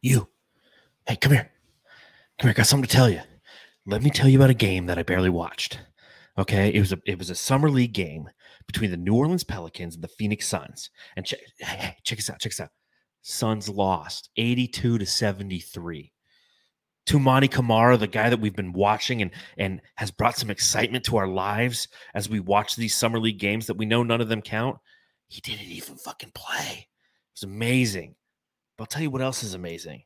You. Hey, come here. Come here. Got something to tell you. Let me tell you about a game that I barely watched. Okay, it was a it was a summer league game between the New Orleans Pelicans and the Phoenix Suns. And check hey, check this out. Check this out. Suns lost 82 to 73. Toumani Camara, the guy that we've been watching and and has brought some excitement to our lives as we watch these summer league games that we know none of them count. He didn't even fucking play. It was amazing. But I'll tell you what else is amazing.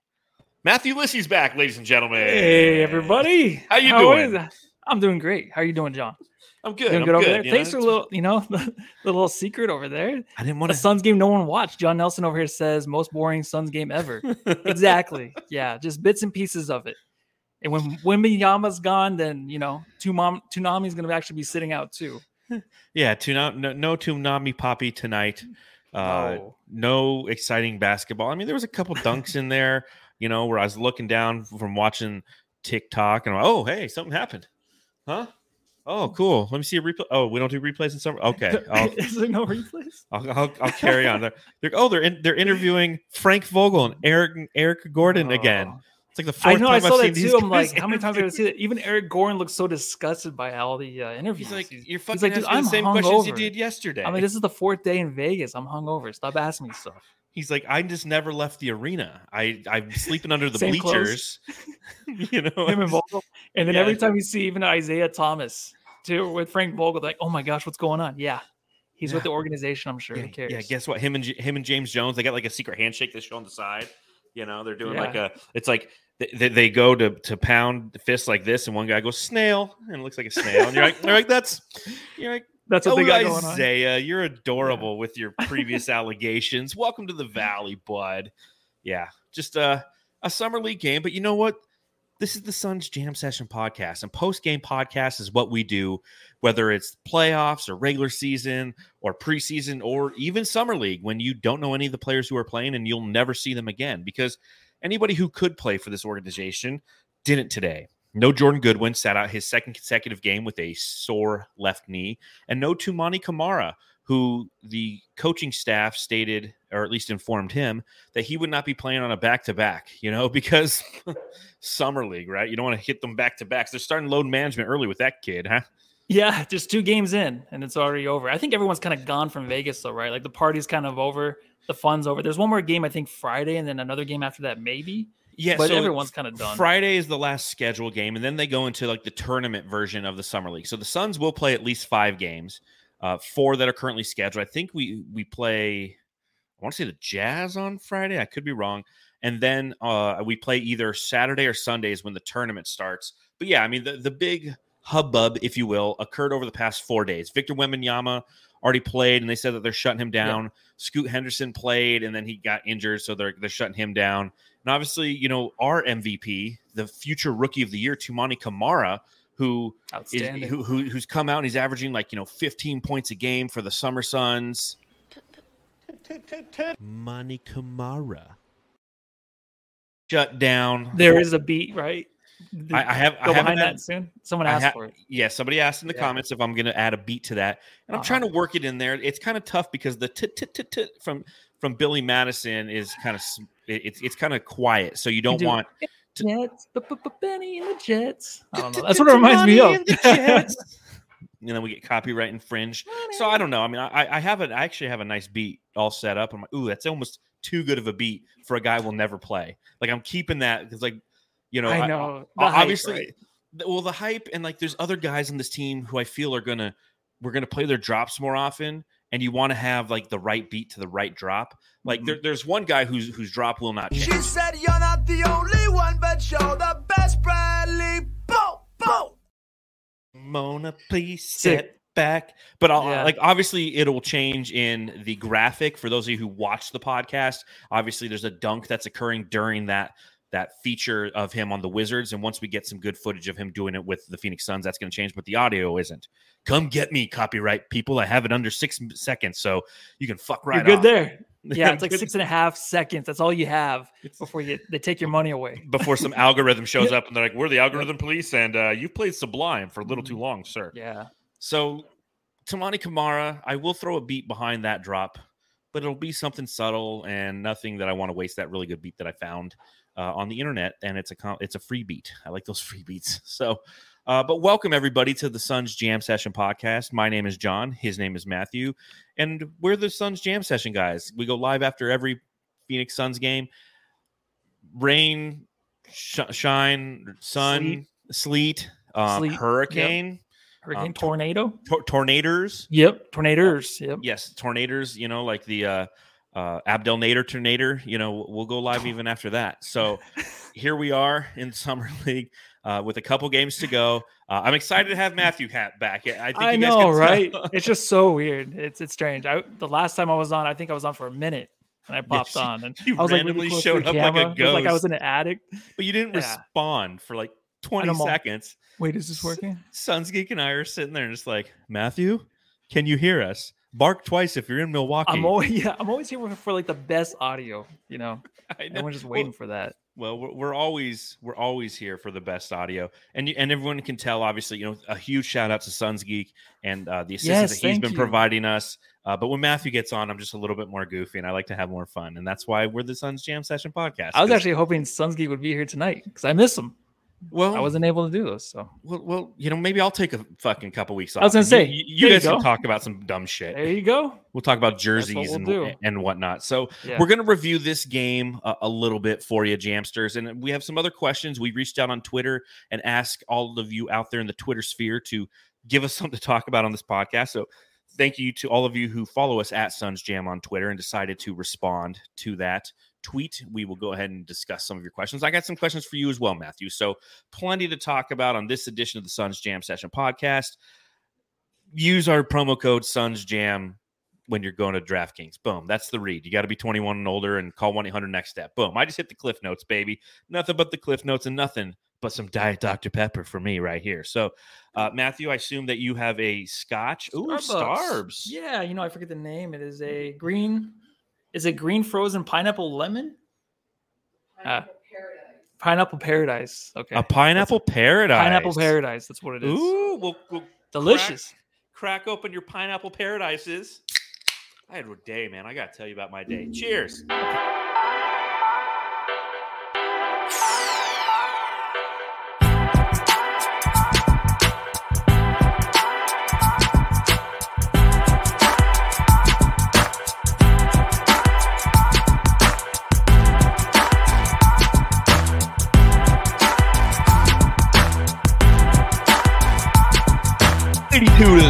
Matthew Lissy's back, ladies and gentlemen. Hey, everybody. How you is doing? I'm doing great. How are you doing, John? I'm good. Doing I'm good over good, there. you know, Thanks for a little, you know, the, the little secret over there. I didn't want to. Suns game no one watched. John Nelson over here says most boring Suns game ever. exactly. Yeah, just bits and pieces of it. And when Wembanyama's gone, then you know, Tumam Tunami's gonna actually be sitting out too. Yeah, tuna, no, no Toonami Poppy tonight. Uh, No. No exciting basketball. I mean, there was a couple dunks in there, you know, where I was looking down from watching TikTok and I'm oh, hey, something happened. Huh? Oh, cool. Let me see a replay. Oh, we don't do replays in summer. Okay, I'll, Is there no replays? I'll, I'll, I'll carry on. They're, they're oh, they're in, they're interviewing Frank Vogel and Eric Eric Gordon again. Oh. It's like the fourth I know. time I have saw seen that these too. I'm like, how many times have I interview. seen it? Even Eric Gordon looks so disgusted by all the uh, interviews. He's like, you're fucking like, dude, asking I'm the same questions you did yesterday. I mean, this is the fourth day in Vegas. I'm hungover. Stop asking me stuff. He's like, I just never left the arena. I I'm sleeping under the bleachers. you know, Him and Vogel. And then Yeah. every time you see even Isaiah Thomas too with Frank Vogel, like, oh my gosh, what's going on? Yeah. He's with the organization, I'm sure. yeah, Who cares? yeah, guess what? Him and him and James Jones, they got like a secret handshake they show on the side. You know, they're doing like a. It's like they, they, go to to pound the fist like this, and one guy goes snail, and it looks like a snail, and you're like, they're like that's, you're like, That's what oh they got going on. Isaiah, you're adorable with your previous allegations. Welcome to the Valley, bud. Yeah, just a a summer league game, but you know what? This is the Suns Jam Session podcast, and post game podcast is what we do, whether it's playoffs or regular season or preseason or even summer league when you don't know any of the players who are playing and you'll never see them again because anybody who could play for this organization didn't today. No Jordan Goodwin sat out his second consecutive game with a sore left knee, and no Toumani Camara, who the coaching staff stated, or at least informed him, that he would not be playing on a back to back, you know, because summer league, right? You don't want to hit them back to backs. They're starting load management early with that kid, huh? Yeah, just two games in and it's already over. I think everyone's kind of gone from Vegas though, right? Like the party's kind of over, the fun's over. There's one more game, I think Friday, and then another game after that, maybe. Yeah, but so everyone's kind of done. Friday is the last scheduled game, and then they go into like the tournament version of the summer league. So the Suns will play at least five games, uh, four that are currently scheduled. I think we we play. I want to say the Jazz on Friday. I could be wrong. And then uh, we play either Saturday or Sundays when the tournament starts. But yeah, I mean the the big hubbub, if you will, occurred over the past four days. Victor Wembanyama already played, and they said that they're shutting him down. Scoot Henderson played, and then he got injured, so they're they're shutting him down. And obviously, you know, our MVP, the future rookie of the year, Toumani Camara, who is who, who who's come out and he's averaging like you know 15 points a game for the Summer Suns. Money Camara shut down. there is a beat, right? I, I have. I Go haven't behind that soon. Someone asked ha- for it. Yeah, somebody asked in the Yeah. comments if I'm going to add a beat to that, and I'm Uh-huh. trying to work it in there. It's kind of tough because the tit tit tit tit from from Billy Madison is kind of it's it's kind of quiet, so you don't do- want Jets, Benny and the Jets. I don't know. That's what it reminds me of. in the Jets. and then we get copyright infringed. So I don't know. I mean, I, I have it. I actually have a nice beat all set up. I'm like, ooh, that's almost too good of a beat for a guy we'll never play. Like I'm keeping that because, like, you know, I know. the hype, obviously, right? well, the hype and like, there's other guys on this team who I feel are gonna we're gonna play their drops more often, and you want to have like the right beat to the right drop. Like, Mhm. there, there's one guy whose whose drop will not change. She said you're not the only one, but you're the best, Bradley. Boom, boom. Mona, please Sick. step back. But I'll, Yeah. like obviously it'll change in the graphic for those of you who watch the podcast. Obviously, there's a dunk that's occurring during that that feature of him on the Wizards, and once we get some good footage of him doing it with the Phoenix Suns, that's going to change. But the audio isn't. Come get me, copyright people. I have it under six seconds, so you can fuck right. You're good off. there. Yeah, it's like six and a half seconds. That's all you have before you they take your money away. before some algorithm shows up and they're like, "We're the algorithm police, and uh, you've played Sublime for a little too long, sir." Mm-hmm. Yeah. So, Toumani Camara, I will throw a beat behind that drop, but it'll be something subtle and nothing that I want to waste that really good beat that I found. Uh, on the internet, and it's a it's a free beat. I like those free beats. So, uh, but welcome everybody to the Suns Jam Session podcast. My name is John. His name is Matthew, and we're the Suns Jam Session guys. We go live after every Phoenix Suns game. Rain, sh- shine, sun, sleet, um, Sleet, yep. hurricane, Hurricane Um, tornado. tor- tornadoes. Yep, tornadoes. Yep. Yes, tornadoes. You know, like the uh, uh, Abdel Nader tornado. You know, we'll go live even after that. So here we are in summer league uh, with a couple games to go. Uh, I'm excited to have Matthew Hat back. I think I you know, right? it's just so weird. It's it's strange. I the last time I was on, I think I was on for a minute and I popped you- on and you I was like randomly really showed up like a was like I was in an attic. but you didn't Yeah. respond for like 20 seconds. Wait, is this working? Suns Geek and I are sitting there just like, Matthew, can you hear us? Bark twice if you're in Milwaukee. I'm always yeah, I'm always here for, for like the best audio, you know. I know. We're just Well, waiting for that. Well, we're, we're always we're always here for the best audio, and you- and everyone can tell. Obviously, you know, a huge shout out to Suns Geek and uh, the assistance Yes, that he's been you. providing us. Uh, but when Matthew gets on, I'm just a little bit more goofy, and I like to have more fun, and that's why we're the Suns Jam Session podcast. I was actually hoping Suns Geek would be here tonight because I miss him. Well, I wasn't able to do this, so well, well, you know, maybe I'll take a fucking couple weeks off. I was gonna say, you, you you guys can talk about some dumb shit. there you go. We'll talk about jerseys we'll and, do. and whatnot. So Yeah. we're going to review this game a, a little bit for you, Jamsters. And we have some other questions. We reached out on Twitter and asked all of you out there in the Twitter sphere to give us something to talk about on this podcast. So thank you to all of you who follow us at Suns Jam on Twitter and decided to respond to that tweet. We will go ahead and discuss some of your questions. I got some questions for you as well, Matthew. So plenty to talk about on this edition of the Suns Jam Session podcast. Use our promo code Suns Jam when you're going to DraftKings. Boom. That's the read. You got to be 21 and older and call 1 800 next step. Boom. I just hit the cliff notes, baby. Nothing but the cliff notes and nothing but some Diet Dr. Pepper for me right here. So, uh, Matthew, I assume that you have a scotch. Ooh, Starbucks. Starbs. Yeah, you know, I forget the name. It is a green. Is it green frozen pineapple lemon? Uh, pineapple paradise. Okay. A pineapple paradise. pineapple paradise. That's what it is. Ooh, we'll, we'll Delicious. crack open your pineapple paradises. I had a day, man. I got to tell you about my day. Cheers.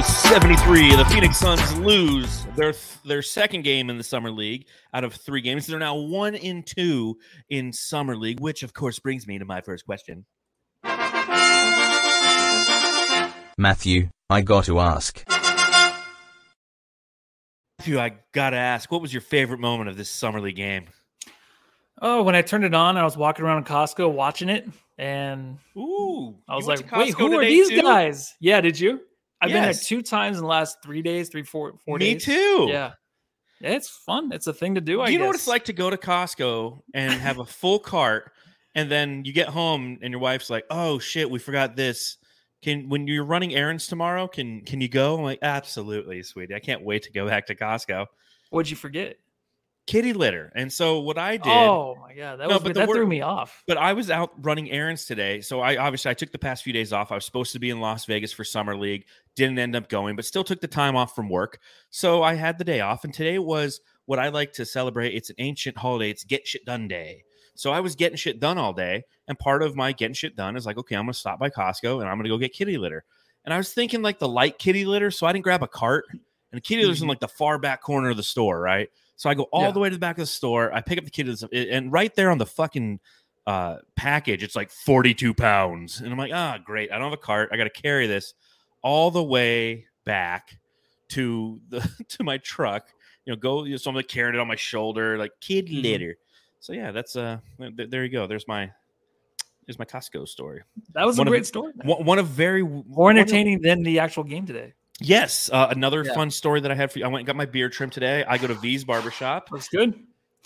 Eighty-two to seventy-three. The Phoenix Suns lose their their second game in the summer league out of three games. They're now one in two in summer league, which of course brings me to my first question. Matthew, I got to ask. Matthew, I gotta ask, what was your favorite moment of this summer league game? Oh, when I turned it on, I was walking around Costco watching it, and Ooh, I was like, "Wait, who are these too? guys?" Yeah, did you? I've been there two times in the last three days, three, four, four Me days. Me too. Yeah, it's fun. It's a thing to do. I Do you know what it's like to go to Costco and have a full cart, and then you get home and your wife's like, "Oh shit, we forgot this." Can when you're running errands tomorrow, can can you go? I'm like, absolutely, sweetie. I can't wait to go back to Costco. What'd you forget? Kitty litter. And so what I did, Oh my god, that No, was but that word- threw me off. but I was out running errands today. So I obviously I took the past few days off. I was supposed to be in Las Vegas for summer league, didn't end up going, but still took the time off from work. So I had the day off, and today was what I like to celebrate. It's an ancient holiday. It's get shit done day. So I was getting shit done all day, and part of my getting shit done is like, okay, I'm gonna stop by Costco and I'm gonna go get kitty litter. And I was thinking like the light kitty litter, so I didn't grab a cart. And kitty litter's in mm-hmm. like the far back corner of the store, right? So I go all Yeah. the way to the back of the store. I pick up the kid, and right there on the fucking uh, package, it's like 42 pounds. And I'm like, ah, great. I don't have a cart. I got to carry this all the way back to the to my truck. You know, go. You know, so I'm like carrying it on my shoulder, like kid Mhm. litter. So yeah, that's uh, th- there you go. There's my there's my Costco story. That was one a great the- story. One, one of very More one of- entertaining than the actual game today. Yes, uh, another Yeah. fun story that I had for you. I went and got my beard trimmed today. I go to V's barbershop. Looks good.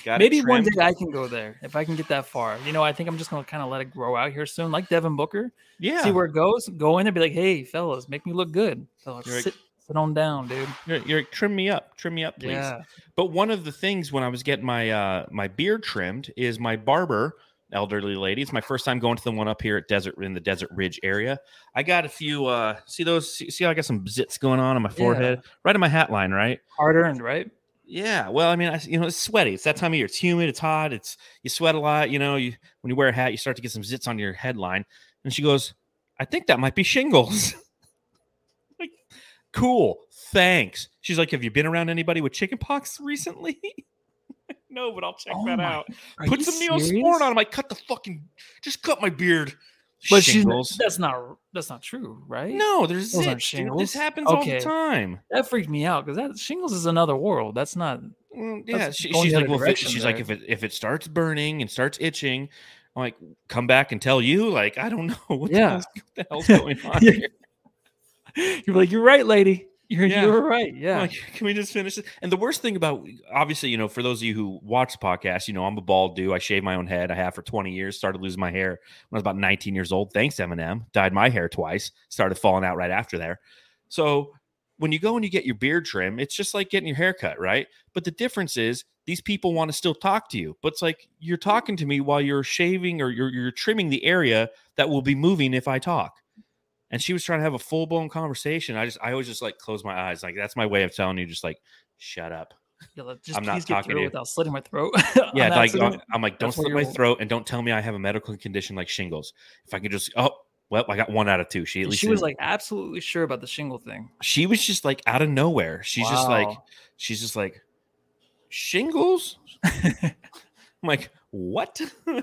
Got Maybe one day I can go there if I can get that far. You know, I think I'm just gonna kind of let it grow out here soon, like Devin Booker. Yeah, See where it goes. Go in there, be like, "Hey, fellas, make me look good." Like, You're like- sit, sit on down, dude. You're, you're like, trim me up, trim me up, please. Yeah. But one of the things when I was getting my uh, my beard trimmed is my barber elderly lady. It's my first time going to the one up here at Desert in the Desert Ridge area. I got a few. uh See those? See, see how I got some zits going on on my forehead, right in my hat line, right? Hard earned, right? Yeah. Well, I mean, I, you know, it's sweaty. It's that time of year. It's humid. It's hot. It's you sweat a lot. You know, you when you wear a hat, you start to get some zits on your headline. And she goes, "I think that might be shingles." like, cool. Thanks. She's like, "Have you been around anybody with chickenpox recently?" no, but I'll check Oh that my- out. Put some serious? Neosporin on. Him. I'm like, cut the fucking, just cut my beard. But she's shingles. that's not that's not true, right? No, there's Those aren't dude. shingles. This happens all the time. That freaked me out because that shingles is another world. That's not. Mm, yeah, That's she, she's like, well, if it, direction she's like, if it if it starts burning and starts itching, I'm like, come back and tell you. Like, I don't know what, Yeah. the, hell's, what the hell's going on here. You're like, you're right, lady. You're Yeah. you're right. Yeah. Like, can we just finish it? And the worst thing about, obviously, you know, for those of you who watch the podcast, you know, I'm a bald dude. I shave my own head. I have for 20 years. Started losing my hair when I was about 19 years old. Thanks, Eminem. Dyed my hair twice. Started falling out right after there. So when you go and you get your beard trim, it's just like getting your hair cut, right? But the difference is these people want to still talk to you. But it's like you're talking to me while you're shaving or you're, you're trimming the area that will be moving if I talk. And she was trying to have a full blown conversation. I just, I always just like close my eyes. Like that's my way of telling you, just like, shut up. Yeah, just I'm not talking to you. without slitting my throat. Yeah, like. I'm like, don't That's slit my you're- throat and don't tell me I have a medical condition like shingles. If I could just, oh, well, I got one out of two. She at least she was like absolutely sure about the shingle thing. she was just like out of nowhere. She's just like, she's just like, shingles. I'm like, what? I'm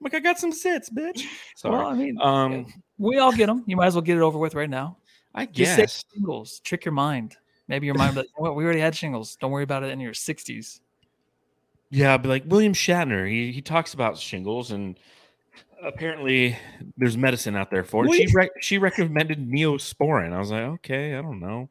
like, I got some sits, bitch. Sorry. Well, I mean, um, we all get them. You might as well get it over with right now. I Just say shingles. Trick your mind. Maybe your mind, like, well, we already had shingles. Don't worry about it in your 60s. Yeah, but like William Shatner, he he talks about shingles and apparently there's medicine out there for it. She re- she recommended Neosporin. I was like, okay, I don't know.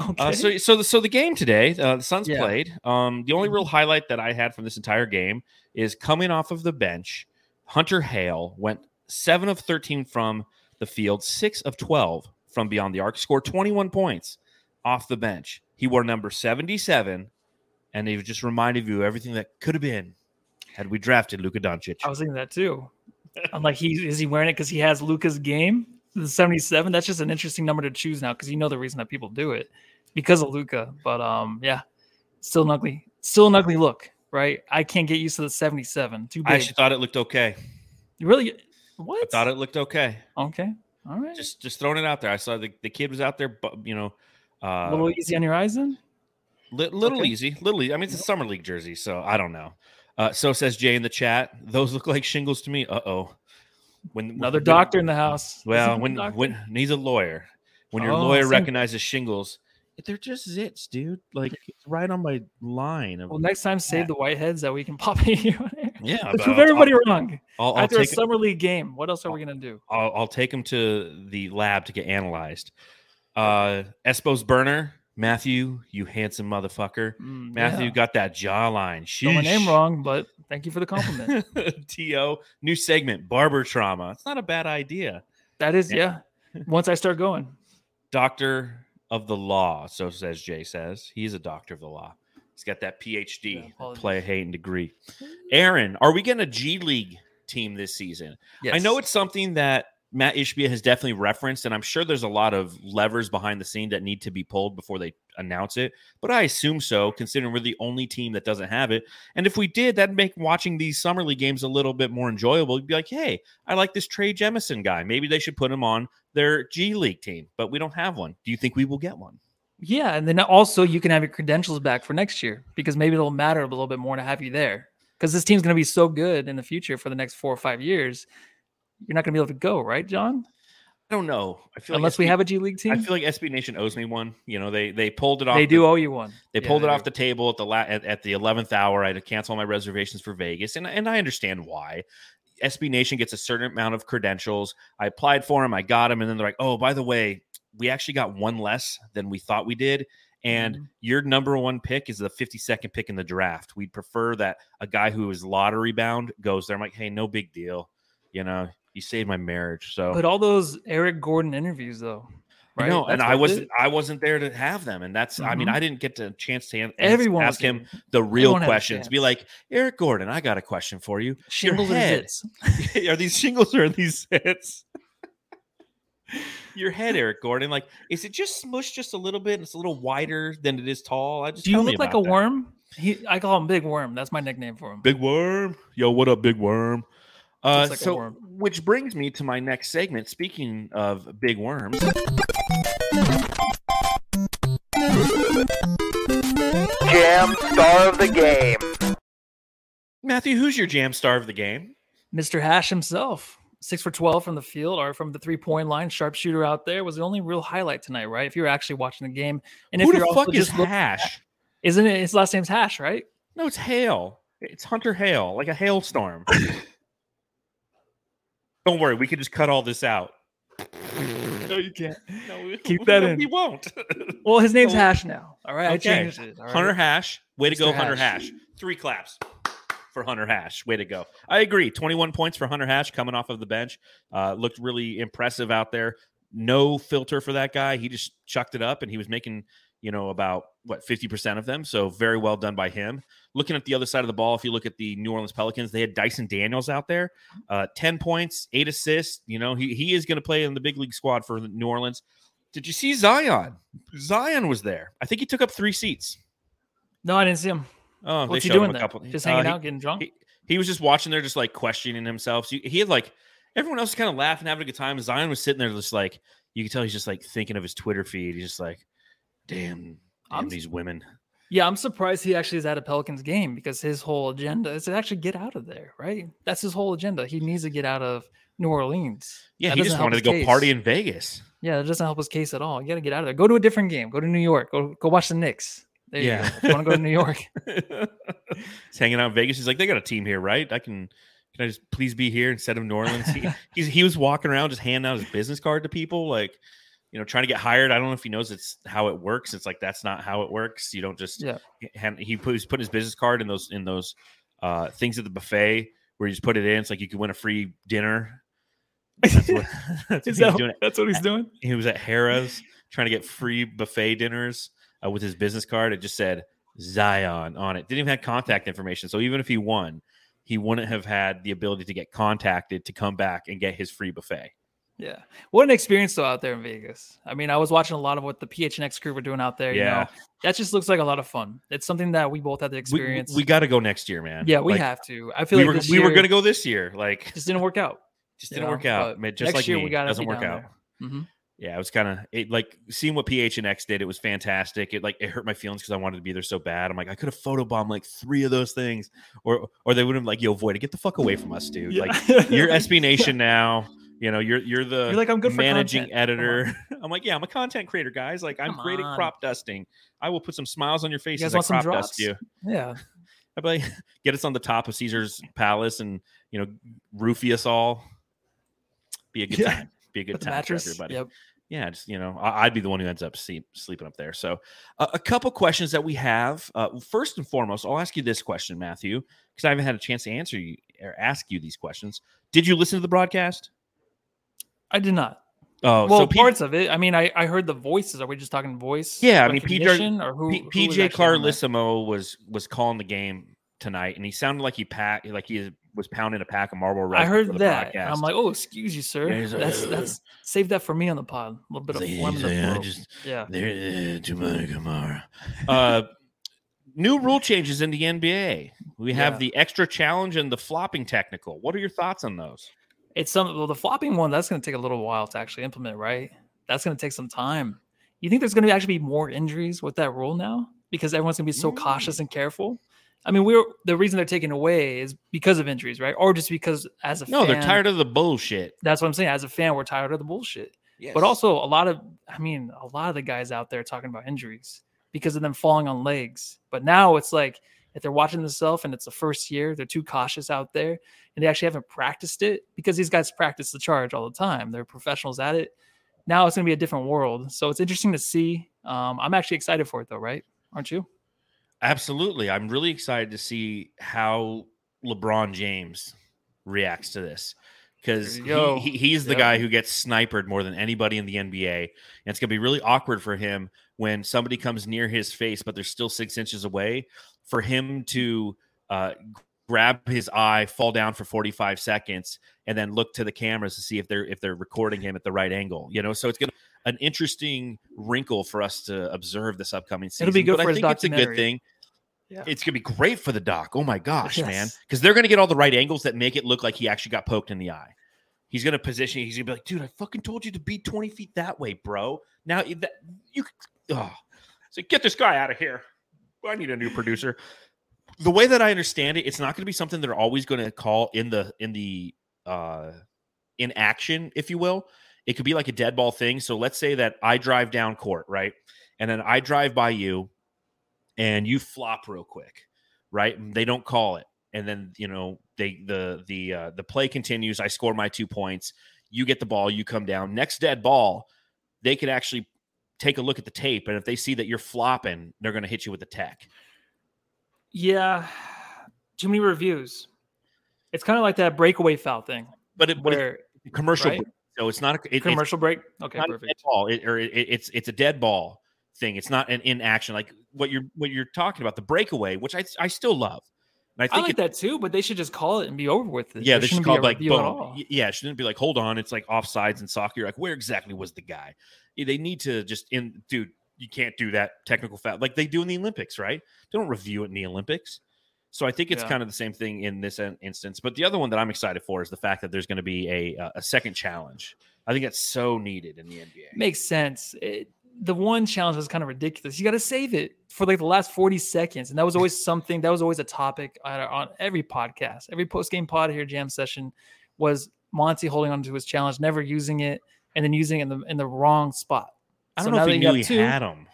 Okay. Uh, so so the so the game today, uh, the Suns Yeah. played. Um, the only Mm-hmm. real highlight that I had from this entire game is coming off of the bench. Hunter Hale went seven of thirteen from the field, six of twelve from beyond the arc, scored twenty one points off the bench. He wore number seventy seven, and he just reminded you everything that could have been had we drafted Luka Doncic. I was thinking that too. I'm like, he is he wearing it because he has Luka's game, the 77. That's just an interesting number to choose now because you know the reason that people do it because of Luka. But um, yeah, still an ugly, still an ugly look, right? I can't get used to the 77. Too I big. actually thought it looked okay. You really? I What? thought it looked okay. Okay. All right. Just just throwing it out there. I saw the, the kid was out there, but you know, uh, a little easy on your eyes then. Li- little Okay. easy, little easy. I mean, it's a summer league jersey, so I don't know. Uh, so says Jay in the chat. Those look like shingles to me. Uh oh. When Another when- doctor in the house. Well, when when he's a lawyer, when your Oh, lawyer same. recognizes shingles, they're just zits, dude. Like it's right on my line. Of, Well, next time save Yeah. the whiteheads that we can pop in here. yeah, prove I'll- everybody wrong. I'll, I'll, After a take 'em- summer league game, what else are we gonna do? I'll, I'll take him to the lab to get analyzed. Uh, Espo's burner, Matthew, you handsome motherfucker. Mm, Matthew yeah. got that jawline. Spelled my name wrong, but thank you for the compliment. To new segment, barber trauma. It's not a bad idea. that is, Yeah. yeah. Once I start going, Doctor of the law, so says Jay says. He's a doctor of the law. He's got that PhD, apologies. play a hating degree. Aaron, are we getting a G League team this season? I know it's something that Mat Ishbia has definitely referenced, and I'm sure there's a lot of levers behind the scene that need to be pulled before they announce it. But I assume so, considering we're the only team that doesn't have it. And if we did, that'd make watching these summer league games a little bit more enjoyable. You'd be like, hey, I like this Trey Jemison guy. Maybe they should put him on their G League team, but we don't have one. Do you think we will get one? Yeah, and then also you can have your credentials back for next year because maybe it'll matter a little bit more to have you there. Because this team's going to be so good in the future for the next four or five years, you're not going to be able to go, right, John? I don't know. I feel Unless like we have a G League team. I feel like SB Nation owes me one. You know, they they pulled it off. they the- do owe you one. They Yeah, pulled it do. off the table at the la- at, at the eleventh hour. I had to cancel my reservations for Vegas, and and I understand why. SB Nation gets a certain amount of credentials. I applied for them, I got them, and then they're like, "Oh, by the way, we actually got one less than we thought we did." And Mhm. your number one pick is the 52nd pick in the draft. We'd prefer that a guy who is lottery bound goes there. I'm like, hey, no big deal. You know, you saved my marriage. So But all those Eric Gordon interviews, though, right? No, and I wasn't it. I wasn't there to have them, and that's I mean Mhm. I didn't get the chance to an- Everyone ask him the real everyone had a questions. Be like Eric Gordon, I got a question for you. shingles head. are these shingles or are these hits? Your head, Eric Gordon, like is it just smushed just a little bit? And it's a little wider than it is tall. I just Do you look like a that. worm? He, I call him Big Worm. That's my nickname for him. Big worm. Yo, what up, big worm? Uh, like so, which brings me to my next segment. Speaking of big worms, Jam star of the game. Matthew, who's your jam star of the game? Mr. Hash himself, six for 12 from the field or from the three point line, sharpshooter out there was the only real highlight tonight, right? If you're actually watching the game. And Who if the you're also fuck is just look- Hash? isn't it his last name's Hash, right? No, it's hail. It's Hunter Hail, like a hailstorm. Don't worry, we can just cut all this out. No, you can't. No, Keep that no, in. We won't. Well, his name's. Hash now. All right. I Okay. changed it. all right? Hunter Hash, way to go, Mr. Hunter Hash. Hash. Three claps for Hunter Hash. Way to go. I agree. 21 points for Hunter Hash coming off of the bench. Uh, looked really impressive out there. No filter for that guy. He just chucked it up and he was making, you know, about what 50% of them. So very well done by him. Looking at the other side of the ball, if you look at the New Orleans Pelicans, they had Dyson Daniels out there. Uh, 10 points, eight assists. You know, he, he is going to play in the big league squad for New Orleans. Did you see Zion? Zion was there. I think he took up three seats. No, I didn't see him. Oh, What's they he doing him there? couple. Just uh, hanging he- out, getting drunk? he, he was just watching there, just like questioning himself. So he had like everyone else was kind of laughing, having a good time. Zion was sitting there, just like you could tell he's just like thinking of his Twitter feed. He's just like, damn, damn I'm- these women. Yeah, I'm surprised he actually is at a Pelicans game because his whole agenda is to actually get out of there, right? That's his whole agenda. He needs to get out of New Orleans. Yeah, That he just wanted to go party in Vegas. Yeah, that doesn't help his case at all. You got to get out of there. Go to a different game. Go to New York. Go go watch the Knicks. There you Yeah. You want to go to New York? he's hanging out in Vegas. He's like, they got a team here, right? I can. Can I just please be here instead of New Orleans? He, he's, he was walking around just handing out his business card to people, like, you know, trying to get hired. I don't know if he knows it's how it works. It's like that's not how it works. You don't just Yeah. hand, he put he's put his business card in those in those uh things at the buffet where you just put it in. It's like you could win a free dinner. That's what, that's what Is he was that- doing. that's what he's doing. He was at Harrah's trying to get free buffet dinners uh, with his business card. It just said Zion on it. Didn't even have contact information. So even if he won, he wouldn't have had the ability to get contacted to come back and get his free buffet. Yeah. What an experience though out there in Vegas. I mean, I was watching a lot of what the PHNX crew were doing out there. You Yeah. know, that just looks like a lot of fun. It's something that we both had the experience. we got to go next year, man. yeah, we Like, have to. I feel We like were we were going to go this year. Like just didn't work out. just didn't know, work out. but. Just next like year me, we gotta doesn't work out. Mhm. Yeah, it was kind of it like seeing what PHNX did. It was fantastic. It like it hurt my feelings because I wanted to be there so bad. I'm like, I could have photobombed like three of those things, or or they would have like, yo, Void, get the fuck away from us, dude. Like you're SB Nation now. You know, you're you're the You're like, I'm good for managing. Editor. I'm like, yeah, I'm a content creator, guys. Like, I'm Come great at on. crop dusting. I will put some smiles on your face guys as I want some crop dust you. Yeah. I'd be like, get us on the top of Caesar's palace and you know, roofie us all. Be a good Yeah. time. Be a good With the time for everybody Yep. yeah, just you know, I, I'd be the one who ends up sleep, sleeping up there. So, uh, a couple questions that we have. Uh, first and foremost, I'll ask you this question, Matthew, because I haven't had a chance to answer you or ask you these questions. Did you listen to the broadcast? I did not. Oh, well, so P- parts of it. I mean, I, I heard the voices. Are we just talking voice? Yeah, I mean, PJ or who? P- who was PJ actually on there? Carlesimo was was calling the game tonight, and he sounded like he packed, like he was pounding a pack of Marlboro. I heard that. and broadcast. I'm like, oh, excuse you, sir. Yeah, like, that's "Uh, that's save that for me on the pod. A little bit of phlegm like, "Yeah, just- yeah. There, too much Kamara. Uh, new rule changes in the NBA. We have Yeah. the extra challenge and the flopping technical. What are your thoughts on those? It's some well, the flopping one. That's going to take a little while to actually implement, right? That's going to take some time. You think there's going to actually be more injuries with that rule now because everyone's going to be so Mm. cautious and careful? I mean, we're the reason they're taking away is because of injuries, right? Or just because as a No, they're tired of the bullshit. That's what I'm saying. As a fan, we're tired of the bullshit. Yes. But also a lot of, I mean, a lot of the guys out there talking about injuries because of them falling on legs. But now it's like if they're watching themselves and it's the first year, they're too cautious out there and they actually haven't practiced it because these guys practice the charge all the time. They're professionals at it. Now it's going to be a different world. So it's interesting to see. Um, I'm actually excited for it though, right? Aren't you? absolutely. I'm really excited to see how LeBron James reacts to this because There you go. he, he- he's the Yep. guy who gets sniped more than anybody in the NBA. And it's going to be really awkward for him when somebody comes near his face, but they're still six inches away, for him to uh, grab his eye, fall down for 45 seconds, and then look to the cameras to see if they're if they're recording him at the right angle. You know, so it's going to an interesting wrinkle for us to observe this upcoming season. It'll be good but for I think it's a good thing. Yeah. It's gonna be great for the doc. Oh my gosh, man! Because they're gonna get all the right angles that make it look like he actually got poked in the eye. He's gonna position. He's gonna be like, "Dude, I fucking told you to be twenty feet that way, bro." Now you- that you, oh. so get this guy out of here. I need a new producer. The way that I understand it, it's not going to be something they're always going to call in the in the uh in action, if you will. It could be like a dead ball thing. So let's say that I drive down court, right? And then I drive by you and you flop real quick, right? They don't call it. And then, you know, they the the uh the play continues. I score my two points. You get the ball, you come down. Next dead ball, they could actually take a look at the tape. And if they see that you're flopping, they're gonna hit you with the tech. Yeah, too many reviews. It's kind of like that breakaway foul thing But it but it's where commercial right? break, so it's not a it, it's commercial break. Okay, not a dead perfect. ball. It, or it, it's it's a dead ball thing. It's not an in action like what you're what you're talking about the breakaway, which I I still love. And I I think like it, that too, but they should just call it and be over with it. yeah, There they should shouldn't call be it like boom. Yeah, it shouldn't be like hold on. It's like offsides in soccer. You're like where exactly was the guy? They need to just in dude. You can't do that technical foul like they do in the Olympics, right? They don't review it in the Olympics. So I think it's Yeah. kind of the same thing in this instance. But the other one that I'm excited for is the fact that there's going to be a uh, a second challenge. I think that's so needed in the NBA. Makes sense. It, the one challenge was kind of ridiculous. You got to save it for like the last 40 seconds. And that was always something that was always a topic on, on every podcast. Every post game pod here, jam session was Monty holding on to his challenge, never using it, and then using it in the, in the wrong spot. I don't know if he you knew he two- had them.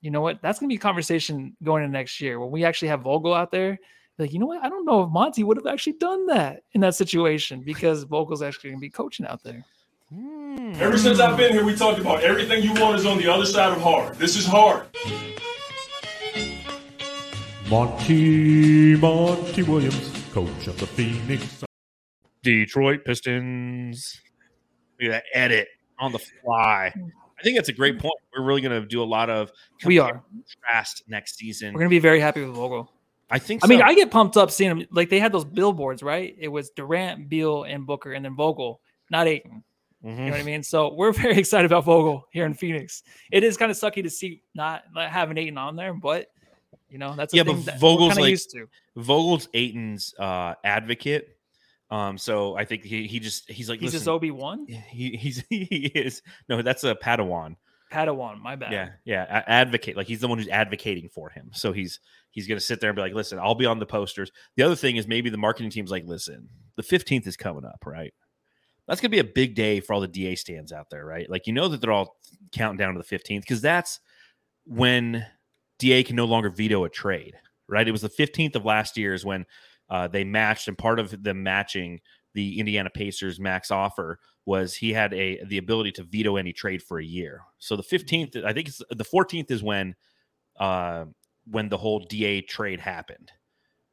You know what? That's going to be a conversation going into next year when we actually have Vogel out there. Like, you know what? I don't know if Monty would have actually done that in that situation because Vogel's actually going to be coaching out there. Hmm. Ever since I've been here, we talked about everything you want is on the other side of hard. This is hard. Monty, Monty Williams, coach of the Phoenix. Detroit Pistons. Look at that edit on the fly. I think that's a great point. We're really going to do a lot of We are. and contrast next season. We're going to be very happy with Vogel. I think. So. I mean. I get pumped up seeing them. Like they had those billboards, right? It was Durant, Beal, and Booker, and then Vogel, not Ayton. You Mhm. know what I mean? So we're very excited about Vogel here in Phoenix. It is kind of sucky to see not, having Ayton on there, but you know that's a Yeah, but Vogel's like- used to. Vogel's Ayton's uh, advocate. Um, so I think he, he just he's like He's just listen, Obi Wan, he he's he is no that's a Padawan. Padawan. My bad. Yeah, yeah, advocate. Like he's the one who's advocating for him. So he's he's gonna sit there and be like, listen, I'll be on the posters. The other thing is maybe the marketing team's like, listen, the fifteenth is coming up, right? That's gonna be a big day for all the DA stands out there, right? Like you know that they're all counting down to the fifteenth because that's when DA can no longer veto a trade, right? It was the fifteenth of last year is when uh, they matched, and part of the matching the Indiana Pacers max offer was he had a the ability to veto any trade for a year. So the 15th, I think it's the 14th is when uh when the whole DA trade happened,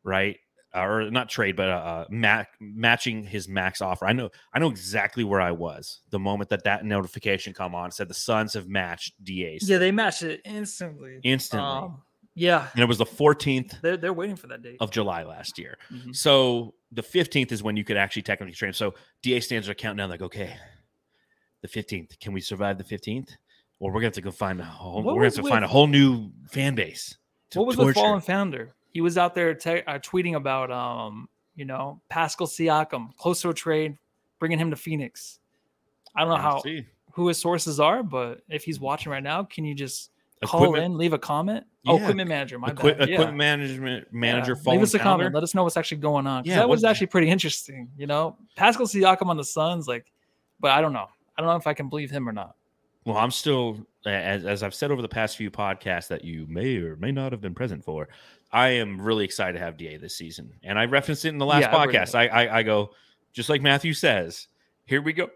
right? Or not trade, but uh, uh ma- matching his max offer. I know I know exactly where I was the moment that that notification come on said the Suns have matched DA's Yeah, they matched it instantly. instantly. Um, yeah, and it was the 14th they're they're waiting for that date. of July last year. Mhm. So the 15th is when you could actually technically trade. So DA stands are counting down like, okay, the 15th. Can we survive the 15th? Or we're gonna have to go find a whole, What we're gonna have to find a whole new fan base. What was torture. the fallen founder? He was out there te- uh, tweeting about, um, you know, Pascal Siakam, close to a trade, bringing him to Phoenix. I don't know how see. who his sources are, but if he's watching right now, can you just call Equipment- in, leave a comment? Oh, Yeah, equipment manager, my Equi- bad. Yeah. equipment management manager. Yeah. Leave us a founder. comment. Let us know what's actually going on. Yeah, that was actually pretty interesting. You know, Pascal Siakam on the Suns, like, but I don't know. I don't know if I can believe him or not. Well, I'm still, as, as I've said over the past few podcasts that you may or may not have been present for, I am really excited to have DA this season. And I referenced it in the last Yeah, podcast. I, I, I go, just like Matthew says, here we go.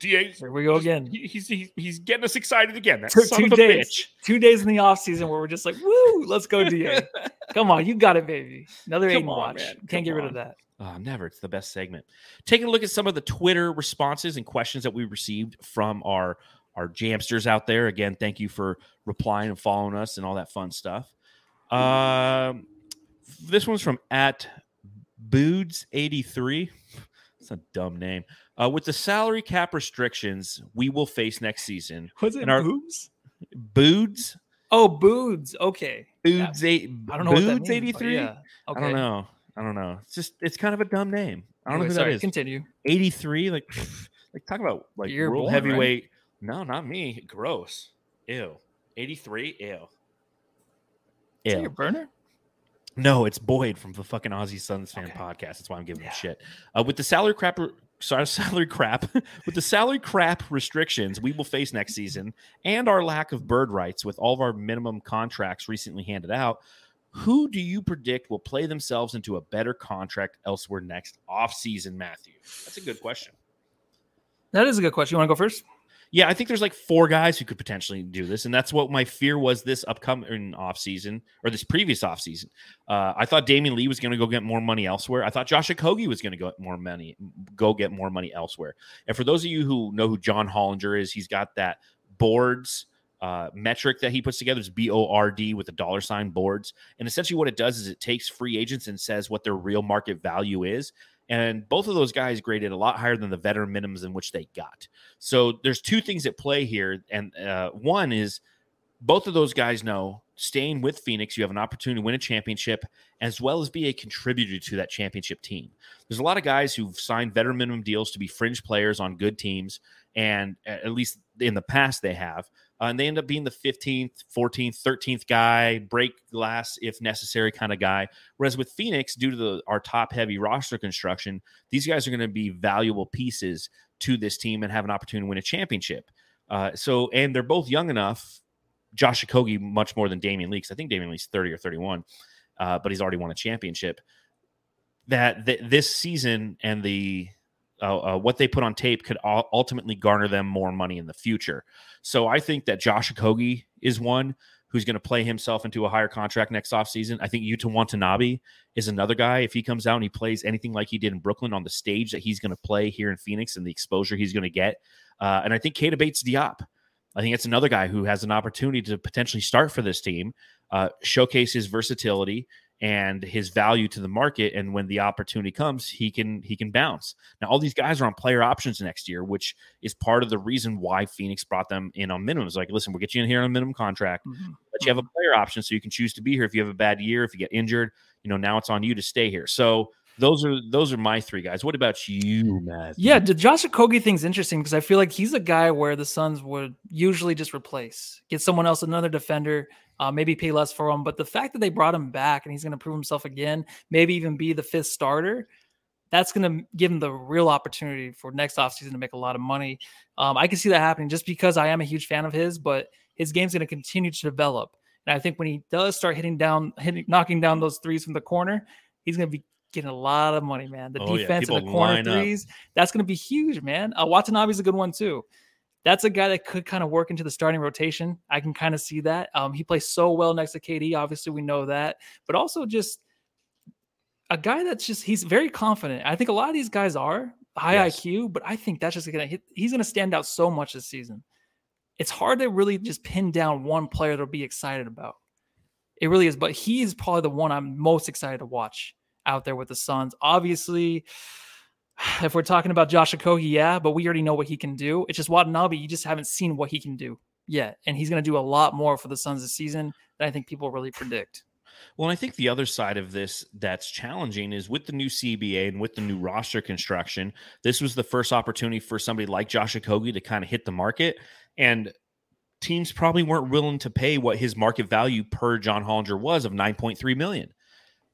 Da, Here we go again. he's, he's he's getting us excited again. That Two, son two of a days, bitch. two days in the off season where we're just like, woo, let's go DA. Come on, you got it, baby. Another Come Aiden on, watch. man. Can't Come get rid on. of that. Uh, never. It's the best segment. Taking a look at some of the Twitter responses and questions that we received from our our jamsters out there. Again, thank you for replying and following us and all that fun stuff. Um, this one's from at Boods83. It's a dumb name. Uh, with the salary cap restrictions we will face next season, Was it And our- boobs? Boods, Oh, boods. Okay. Yeah. Boods eight, I don't know what that Boods means. but 83. Yeah. Okay. I don't know. I don't know. It's just it's kind of a dumb name. I don't Anyway, know who sorry, that is. Continue. 83 like like talk about like You're world born, right? heavyweight no not me gross ew 83 ew Is that your ew burner? no it's boyd from the fucking aussie suns fan Okay. podcast that's why i'm giving Yeah. him shit uh, with the salary crap sorry salary crap with the salary crap restrictions we will face next season and our lack of bird rights with all of our minimum contracts recently handed out who do you predict will play themselves into a better contract elsewhere next offseason matthew that's a good question That is a good question. You want to go first? Yeah, I think there's like four guys who could potentially do this, and that's what my fear was this upcoming off season or this previous off season. Uh, I thought Damion Lee was going to go get more money elsewhere. I thought Josh Okogie was going to go more money, go get more money elsewhere. And for those of you who know who John Hollinger is, he's got that boards uh, metric that he puts together. It's B O R D with a dollar sign boards, and essentially what it does is it takes free agents and says what their real market value is. And both of those guys graded a lot higher than the veteran minimums in which they got. So there's two things at play here, and uh, one is both of those guys know staying with Phoenix, you have an opportunity to win a championship as well as be a contributor to that championship team. There's a lot of guys who've signed veteran minimum deals to be fringe players on good teams, and at least in the past they have. Uh, and they end up being the 15th, 14th, 13th guy, break glass if necessary kind of guy. Whereas with Phoenix, due to the, our top heavy roster construction, these guys are going to be valuable pieces to this team and have an opportunity to win a championship. Uh, so, and they're both young enough. Josh Okogie much more than Damion Lee, 'cause I think Damion Lee's 30 or 31, uh, but he's already won a championship. That, that this season and the uh, uh, what they put on tape could ultimately garner them more money in the future. So I think that Josh Okogie is one who's going to play himself into a higher contract next offseason. I think Yuta Watanabe is another guy. If he comes out and he plays anything like he did in Brooklyn on the stage that he's going to play here in Phoenix and the exposure he's going to get. Uh, and I think Keita Bates-Diop. I think it's another guy who has an opportunity to potentially start for this team, uh, showcase his versatility and his value to the market. And when the opportunity comes, he can he can bounce. Now, all these guys are on player options next year, which is part of the reason why Phoenix brought them in on minimums. Like, listen, we'll get you in here on a minimum contract, Mhm. but you have a player option, so you can choose to be here if you have a bad year, if you get injured. You know, now it's on you to stay here. So those are those are my three guys. What about you, Matt? Yeah, the Josh Okogie thing's interesting because I feel like he's a guy where the Suns would usually just replace, get someone else, another defender, uh, maybe pay less for him. But the fact that they brought him back and he's going to prove himself again, maybe even be the fifth starter, that's going to give him the real opportunity for next offseason to make a lot of money. Um, I can see that happening just because I am a huge fan of his, but his game's going to continue to develop. And I think when he does start hitting down, hitting, knocking down those threes from the corner, he's going to be getting a lot of money, man. The Oh, yeah. defense and the corner line up. threes, that's going to be huge, man. Uh, Watanabe's a good one too. That's a guy that could kind of work into the starting rotation. I can kind of see that. Um, he plays so well next to KD. Obviously, we know that, but also just a guy that's just he's very confident. I think a lot of these guys are high Yes. IQ, but I think that's just gonna hit. He's gonna stand out so much this season. It's hard to really just pin down one player to be excited about. It really is, but he is probably the one I'm most excited to watch out there with the Suns. Obviously, if we're talking about Josh Okogie, yeah, but we already know what he can do. It's just Watanabe, you just haven't seen what he can do yet. And he's going to do a lot more for the Suns this season than I think people really predict. Well, I think the other side of this that's challenging is with the new CBA and with the new roster construction. This was the first opportunity for somebody like Josh Okogie to kind of hit the market, and teams probably weren't willing to pay what his market value per John Hollinger was of nine point three million.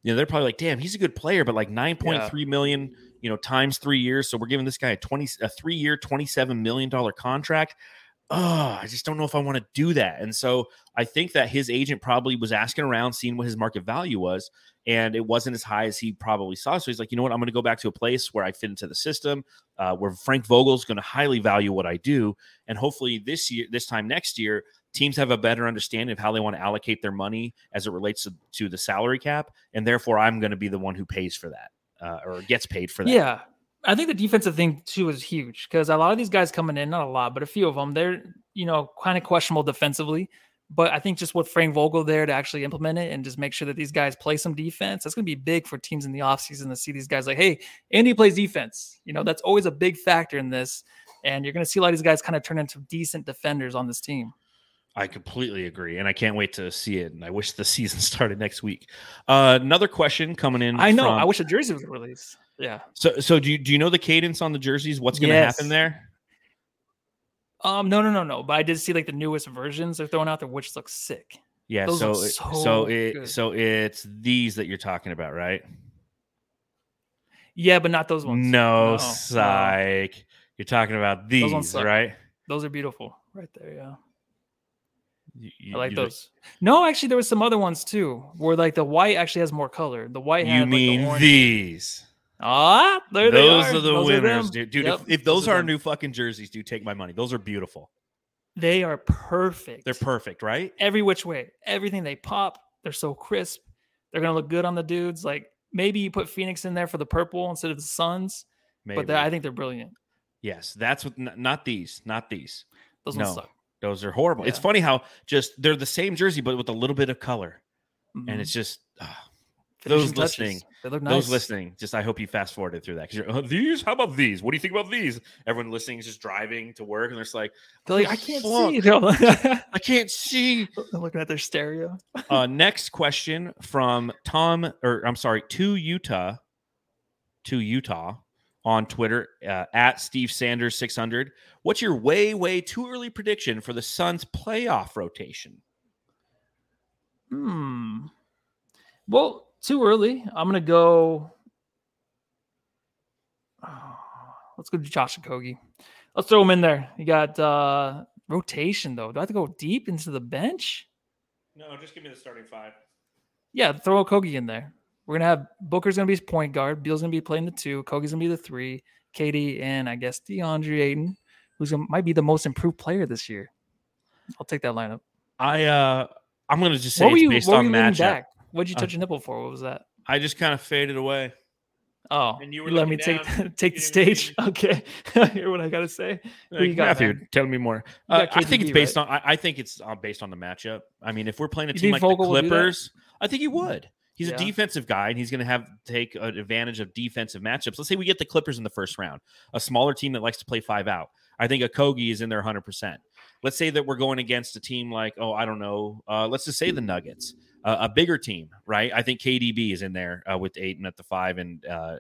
You know, they're probably like, "Damn, he's a good player," but like nine point three million, you know, times three years, so we're giving this guy a twenty, a three year, twenty seven million dollar contract. oh, I just don't know if I want to do that. And so I think that his agent probably was asking around, seeing what his market value was, and it wasn't as high as he probably saw. So he's like, you know what, I'm going to go back to a place where I fit into the system, uh, where Frank Vogel's going to highly value what I do, and hopefully this year, this time next year, teams have a better understanding of how they want to allocate their money as it relates to, to the salary cap, and therefore I'm going to be the one who pays for that uh, or gets paid for that. Yeah. I think the defensive thing too is huge because a lot of these guys coming in, not a lot, but a few of them, they're, you know, kind of questionable defensively. But I think just with Frank Vogel there to actually implement it and just make sure that these guys play some defense, that's going to be big for teams in the offseason to see these guys like, hey, Andy plays defense. You know, that's always a big factor in this. And you're going to see a lot of these guys kind of turn into decent defenders on this team. I completely agree, and I can't wait to see it. And I wish the season started next week. Uh, another question coming in. I know. from- I wish a jersey was released. Yeah. So, so do you do you know the cadence on the jerseys? What's going to happen there? Um, no, no, no, no. But I did see like the newest versions they're throwing out there, which looks sick. Yeah. Those so, so so it good. so it's these that you're talking about, right? Yeah, but not those ones. No, no. psych. You're talking about these, Those right? Those are beautiful right there. Yeah. You- I like you- those. No, actually, there was some other ones too, where like the white actually has more color. The white. You had, like, the mean these? Ah, Those are. are the Those winners, them. dude. Dude, Yep, if, if those are them. new fucking jerseys, dude, take my money. Those are beautiful. they are perfect. They're perfect, right? every which way. Everything they pop, they're so crisp. They're gonna look good on the dudes. Like maybe you put Phoenix in there for the purple instead of the Suns, Maybe. but I think they're brilliant. yes, that's what. Not these. Not these. Those No. ones suck. Those are horrible. It's funny how just they're the same jersey, but with a little bit of color, and Mhm. it's just. Finishing those listening- touches. They look nice. Those listening, just I hope you fast forwarded through that because you're uh, these. How about these? What do you think about these? Everyone listening is just driving to work and they're just like, They're like, I can't fuck? see. I can't see. I'm looking at their stereo. uh, next question from Tom, or I'm sorry, to Utah, to Utah on Twitter uh, at Steve Sanders 600. What's your way, way too early prediction for the Suns playoff rotation? Hmm. Well, too early. I'm gonna go. let's go to Josh Okogie. Let's throw him in there. You got uh rotation though. Do I have to go deep into the bench? No, just give me the starting five. Yeah, throw Okogie in there. We're gonna have Booker's gonna be his point guard. Beal's gonna be playing the two. Okogie's gonna be the three. KD and I guess DeAndre Ayton, who's gonna, might be the most improved player this year. I'll take that lineup. I uh I'm gonna just say What were you? based What were on you matchup. back? What'd you Uh, touch your nipple for? What was that? I just kind of faded away. Oh, And you were let me looking take down, take the stage. Okay, hear what I gotta say. Who you got, Matthew, man? tell me more. Uh, I think it's based on. I, I think it's uh, based on the matchup. I mean, if we're playing a You team like the will do that? Clippers, I think he would. He's Yeah. a defensive guy, and he's going to have take advantage of defensive matchups. Let's say we get the Clippers in the first round, a smaller team that likes to play five out. I think Okogie is in there 100. percent Let's say that we're going against a team like, oh, I don't know. Uh, let's just say the Nuggets, uh, a bigger team, right? I think KDB is in there uh, with Ayton at the five and uh,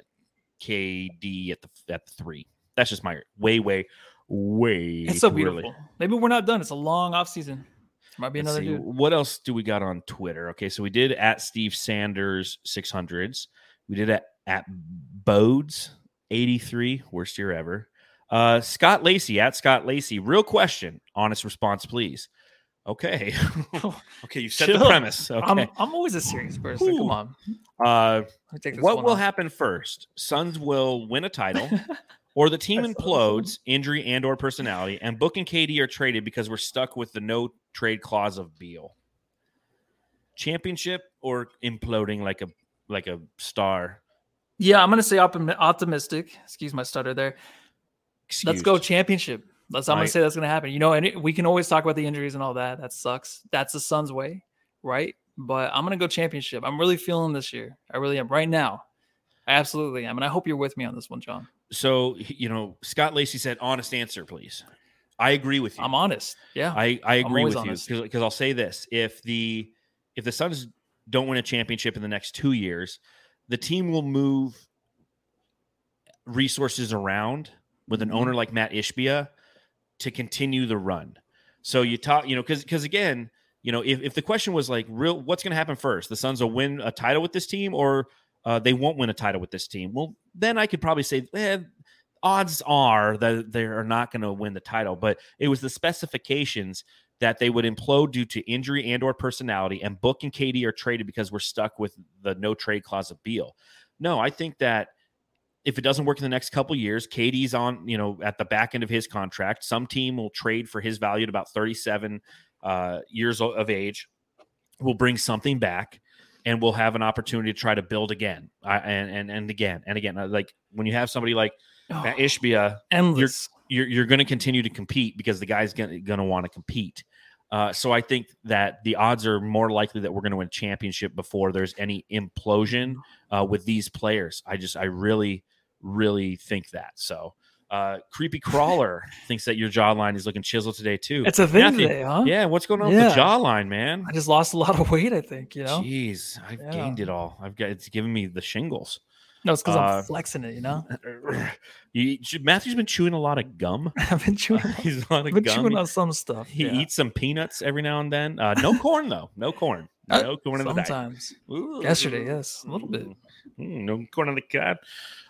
KD at the at the three. That's just my way, way, way. It's so beautiful. Maybe we're not done. It's a long off season. Might be Let's another see, dude. What else do we got on Twitter? Okay, so we did at Steve Sanders 600s. We did at, at Bodes 83, worst year ever. Uh, Scott Lacey at Scott Lacey. Real question, honest response, please. Okay. okay, you set the premise. Okay. I'm I'm always a serious person. Ooh. Come on. uh, what will happen first? Suns will win a title, or the team implodes, injury and or personality, and Book and KD are traded because we're stuck with the no trade clause of Beal. Championship or imploding like a like a star. Yeah, I'm gonna say optimi- optimistic. Excuse my stutter there. Let's go championship. That's I'm gonna say that's gonna happen. You know, and it, we can always talk about the injuries and all that. That sucks. That's the Suns' way, right? But I'm gonna go championship. I'm really feeling this year. I really am right now. I absolutely am, and I hope you're with me on this one, John. So you know, Scott Lacey said, "Honest answer, please." I agree with you. I'm honest. Yeah, I, I agree with honest. you because I'll say this: if the if the Suns don't win a championship in the next two years, the team will move resources around with an owner like Mat Ishbia to continue the run. So you talk, you know, because because again, you know, if, if the question was like, real, what's going to happen first? The Suns will win a title with this team, or uh, they won't win a title with this team. Well, then I could probably say, eh, odds are that they are not going to win the title, but it was the specifications that they would implode due to injury and or personality and Book and KD are traded because we're stuck with the no trade clause of Beal. No, I think that if it doesn't work in the next couple years, KD's on, you know, at the back end of his contract. Some team will trade for his value at about 37 uh, years of age. Will bring something back, and we'll have an opportunity to try to build again, I, and and and again and again. Uh, Like when you have somebody like Mat Ishbia, endless. you're you're going to continue to compete because the guy's going to want to compete. Uh, so I think that the odds are more likely that we're going to win a championship before there's any implosion uh, with these players. I just I really really think that. So uh, creepy crawler thinks that your jawline is looking chiseled today too. It's a thing Matthew, today, huh? Yeah, what's going on Yeah. with the jawline, man? I just lost a lot of weight. I think you know. Jeez, I've Yeah. gained it all. I've got it's giving me the shingles. No, it's because Uh, I'm flexing it. You know. you, Matthew's been chewing a lot of gum. I've been chewing. on- He's a lot of been gum. chewing on some stuff. He yeah. eats some peanuts every now and then. Uh, no corn though. No corn. Uh, No corn in the diet. sometimes. Ooh. Yesterday, yes, a little bit. Mm, no corn on the cob.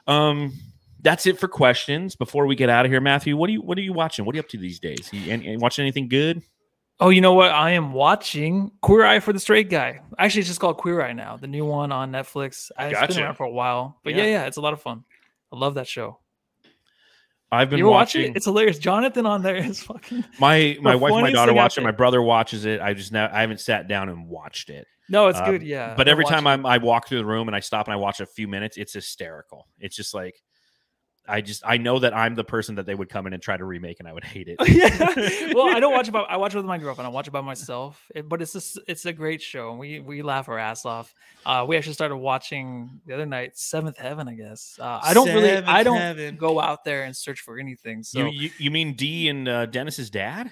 Um, that's it for questions. Before we get out of here, Matthew, what are you what are you watching? What are you up to these days? You, any, any- watching anything good? Oh, you know what? I am watching Queer Eye for the Straight Guy. Actually, it's just called Queer Eye now. The new one on Netflix. It's Gotcha. been around for a while, but Yeah. yeah. yeah, it's a lot of fun. I love that show. I've been You watch watching. it? It's hilarious. Jonathan on there is fucking. my my wife, and my daughter watch it. My brother watches it. I just now I haven't sat down and watched it. No, it's Um, good. Yeah, But every time I'm, I walk through the room and I stop and I watch a few minutes, it's hysterical. It's just like, I just I know that I'm the person that they would come in and try to remake, and I would hate it. it. yeah. Well, I don't watch it. By, I watch it with my girlfriend. I watch it by myself. It- but it's just it's a great show. and We we laugh our ass off. Uh, we actually started watching the other night, Seventh Heaven. I guess. Uh, I don't really. I don't Heaven. go out there and search for anything. So you, you you mean Dee and uh, Dennis's dad?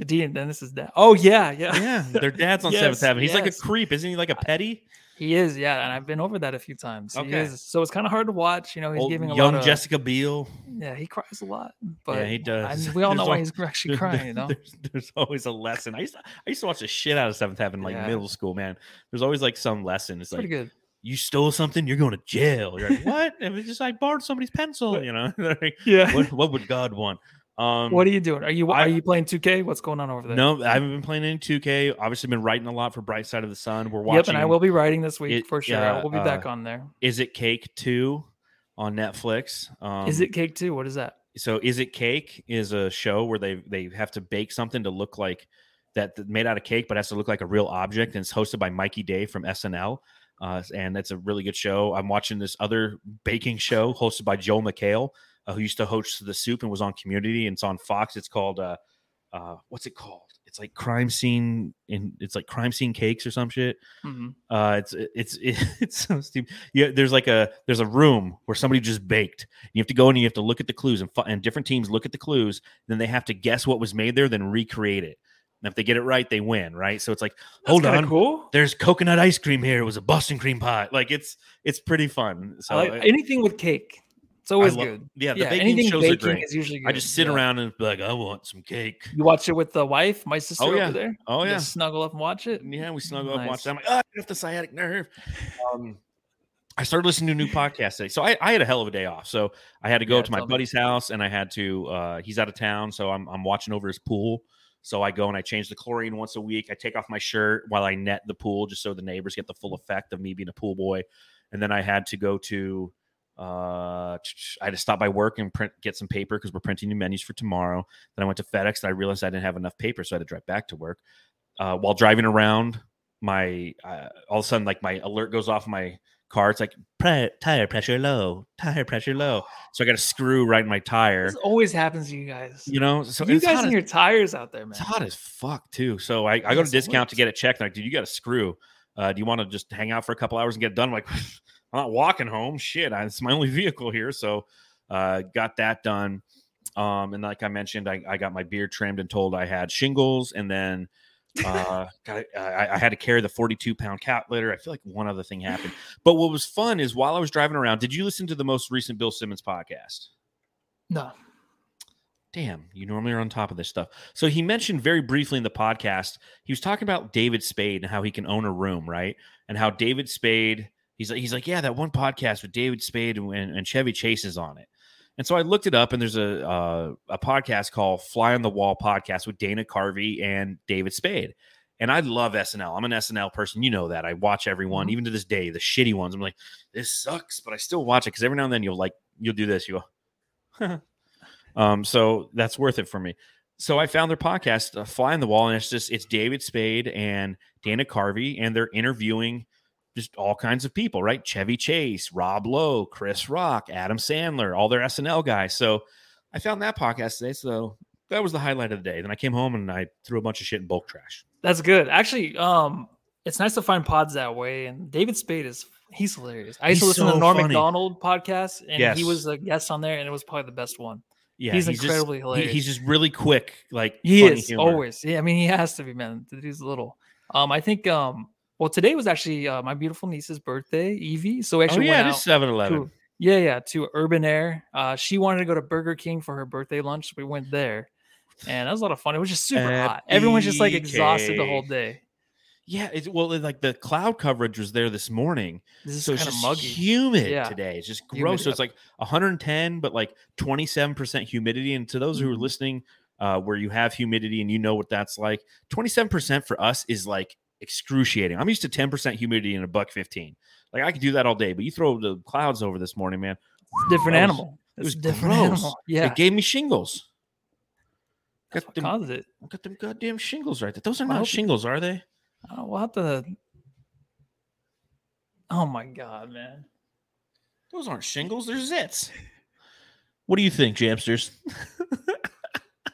Dee and Dennis's dad. Oh yeah, yeah. Yeah, their dad's on Yes, Seventh Heaven. He's like a creep, isn't he? Like a petty He is, yeah, and I've been over that a few times. He Okay. is. So it's kind of hard to watch. You know, he's Old giving a young lot of. Jessica Biel. Yeah, he cries a lot, but yeah, he does. and we all There's know why he's actually crying. You know, there's, there's always a lesson. I used to, I used to watch the shit out of Seventh Heaven like Yeah. middle school. Man, there's always like some lesson. It's pretty like good. you stole something, you're going to jail. You're like, what? It was just I borrowed somebody's pencil. You know, Like, Yeah. what what would God want? Um, What are you doing? Are you I- are you playing 2K? What's going on over there? no, I haven't been playing any 2K. Obviously, been writing a lot for Bright Side of the Sun. We're watching. Yep, and I will be writing this week it- for sure. will be back uh, on there. Is it Cake Two on Netflix? Um, Is it cake Two? What is that? so is it cake is a show where they they have to bake something to look like that that made out of cake but has to look like a real object and it's hosted by mikey day from snl uh, and that's a really good show i'm watching this other baking show hosted by Joel McHale uh, who used to host the soup and was on community and it's on fox it's called uh, uh, what's it called it's like crime scene in it's like crime scene cakes or some shit Mhm. uh, it's it's it's so stupid. Yeah, there's like a there's a room where somebody just baked. You have to go in and you have to look at the clues, and fi- and different teams look at the clues. Then they have to guess what was made there, then recreate it. And if they get it right, they win. Right. So it's like, That's hold on, cool. there's coconut ice cream here. It was a Boston cream pie. Like it's it's pretty fun. So like anything with cake. It's always love- good. yeah, the yeah, baking anything shows are baking great. is usually good. I just sit yeah. around and be like, I want some cake. You watch it with the wife, my sister Oh, yeah. over there. Oh yeah, just snuggle up and watch it. Yeah, we snuggle up and watch Nice. that. I'm like, oh, I have the sciatic nerve. Um, I started listening to new podcast today. So I, I had a hell of a day off. So I had to go Yeah, to my tell me. buddy's house and I had to, uh, he's out of town. So I'm, I'm watching over his pool. So I go and I change the chlorine once a week. I take off my shirt while I net the pool just so the neighbors get the full effect of me being a pool boy. And then I had to go to, uh, I had to stop by work and print, get some paper because we're printing new menus for tomorrow. Then I went to FedEx and I realized I didn't have enough paper. So I had to drive back to work. Uh, while driving around, my uh, all of a sudden like my alert goes off my car. It's like "Pre- tire pressure low, tire pressure low. So I got a screw right in my tire. This always happens to you guys. You know, so you guys and as- your tires out there, man. it's hot as fuck too. So I, I go to discount to works. get it checked. Like, dude, you got a screw. Uh, do you want to just hang out for a couple hours and get it done? I'm like, I'm not walking home. Shit, I, it's my only vehicle here. So uh, got that done. Um, and like I mentioned, I, I got my beard trimmed and told I had shingles, and then uh, got I, I had to carry the 42 pound cat litter. I feel like one other thing happened. But what was fun is while I was driving around, did you listen to the most recent Bill Simmons podcast? No. damn, you normally are on top of this stuff. So he mentioned very briefly in the podcast, he was talking about David Spade and how he can own a room, right? And how David Spade, he's like, he's like, yeah, that one podcast with David Spade and, and Chevy Chase is on it. And so I looked it up, and there's a uh, a podcast called Fly on the Wall podcast with Dana Carvey and David Spade. And I love SNL. I'm an SNL person. You know that. I watch everyone, even to this day, the shitty ones. I'm like, this sucks, but I still watch it because every now and then you'll like you'll do this. You go, um, so that's worth it for me. So I found their podcast, uh, Fly on the Wall, and it's just it's David Spade and Dana Carvey, and they're interviewing just all kinds of people, right? Chevy Chase, Rob Lowe, Chris Rock, Adam Sandler, all their SNL guys. So I found that podcast today. So that was the highlight of the day. Then I came home and I threw a bunch of shit in bulk trash. That's good. Actually, um, it's nice to find pods that way. And David Spade is he's hilarious. I used to He's listen to so the Norm funny. Macdonald podcast, and Yes. he was a guest on there, and it was probably the best one. Yeah, He's just- incredibly he- hilarious. he's just really quick, like He is humor. always. Yeah, I mean, he has to be, man. Dude's little. Um, I think. Um, well, today was actually uh, my beautiful niece's birthday, Evie. So we Oh actually yeah, went out 7-Eleven. yeah, yeah, to Urban Air. Uh, she wanted to go to Burger King for her birthday lunch. So we went there, and that was a lot of fun. It was just super hot. Everyone's just like exhausted the whole day. Yeah, it's well, it- like the cloud coverage was there this morning, This is so it's kind of just muggy. humid Yeah. today. It's just Humid, gross. So yep. it's like 110, but like 27 percent humidity. And to those who are Mhm. listening, uh, where you have humidity and you know what that's like, 27 percent for us is like excruciating. I'm used to 10 percent humidity in a buck 15. Like I could do that all day, but you throw the clouds over this morning, man. different was- animal. it was It's a different gross. animal. Yeah, It gave me shingles. that's Got what them, caused it. got them goddamn shingles right there. Those are I not shingles, are they? Oh, we'll have to. Oh my god, man! Those aren't shingles. They're zits. What do you think, Jamsters?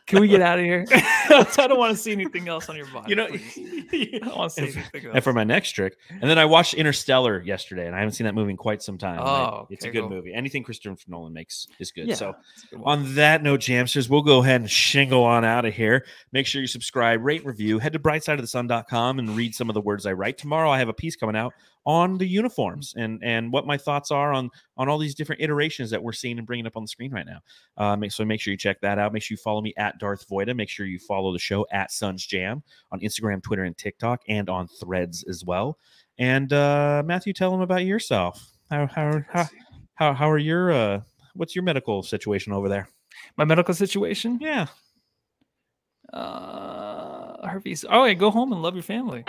Can we get out of here? I don't want to see anything else on your body. You know. I don't want to see and, anything else. and for my next trick, and then I watched Interstellar yesterday, and I haven't seen that movie in quite some time. and I- Oh, it's a good cool. movie. Anything Christopher Nolan makes is good. yeah, So, good on that note, Jamsters, we'll go ahead and shingle on out of here. Make sure you subscribe, rate, review. Head to brightsideofthesun.com and read some of the words I write. Tomorrow, I have a piece coming out on the uniforms and and what my thoughts are on on all these different iterations that we're seeing and bringing up on the screen right now. Uh, make, so make sure you check that out. Make sure you follow me at Darth Voida. Make sure you follow the show at Suns Jam on Instagram, Twitter, and TikTok, and on Threads as well. And uh, Matthew, tell them about yourself. How how how how, how are your uh, what's your medical situation over there? my medical situation. Yeah. Uh, herpes. Oh, yeah, go home and love your family.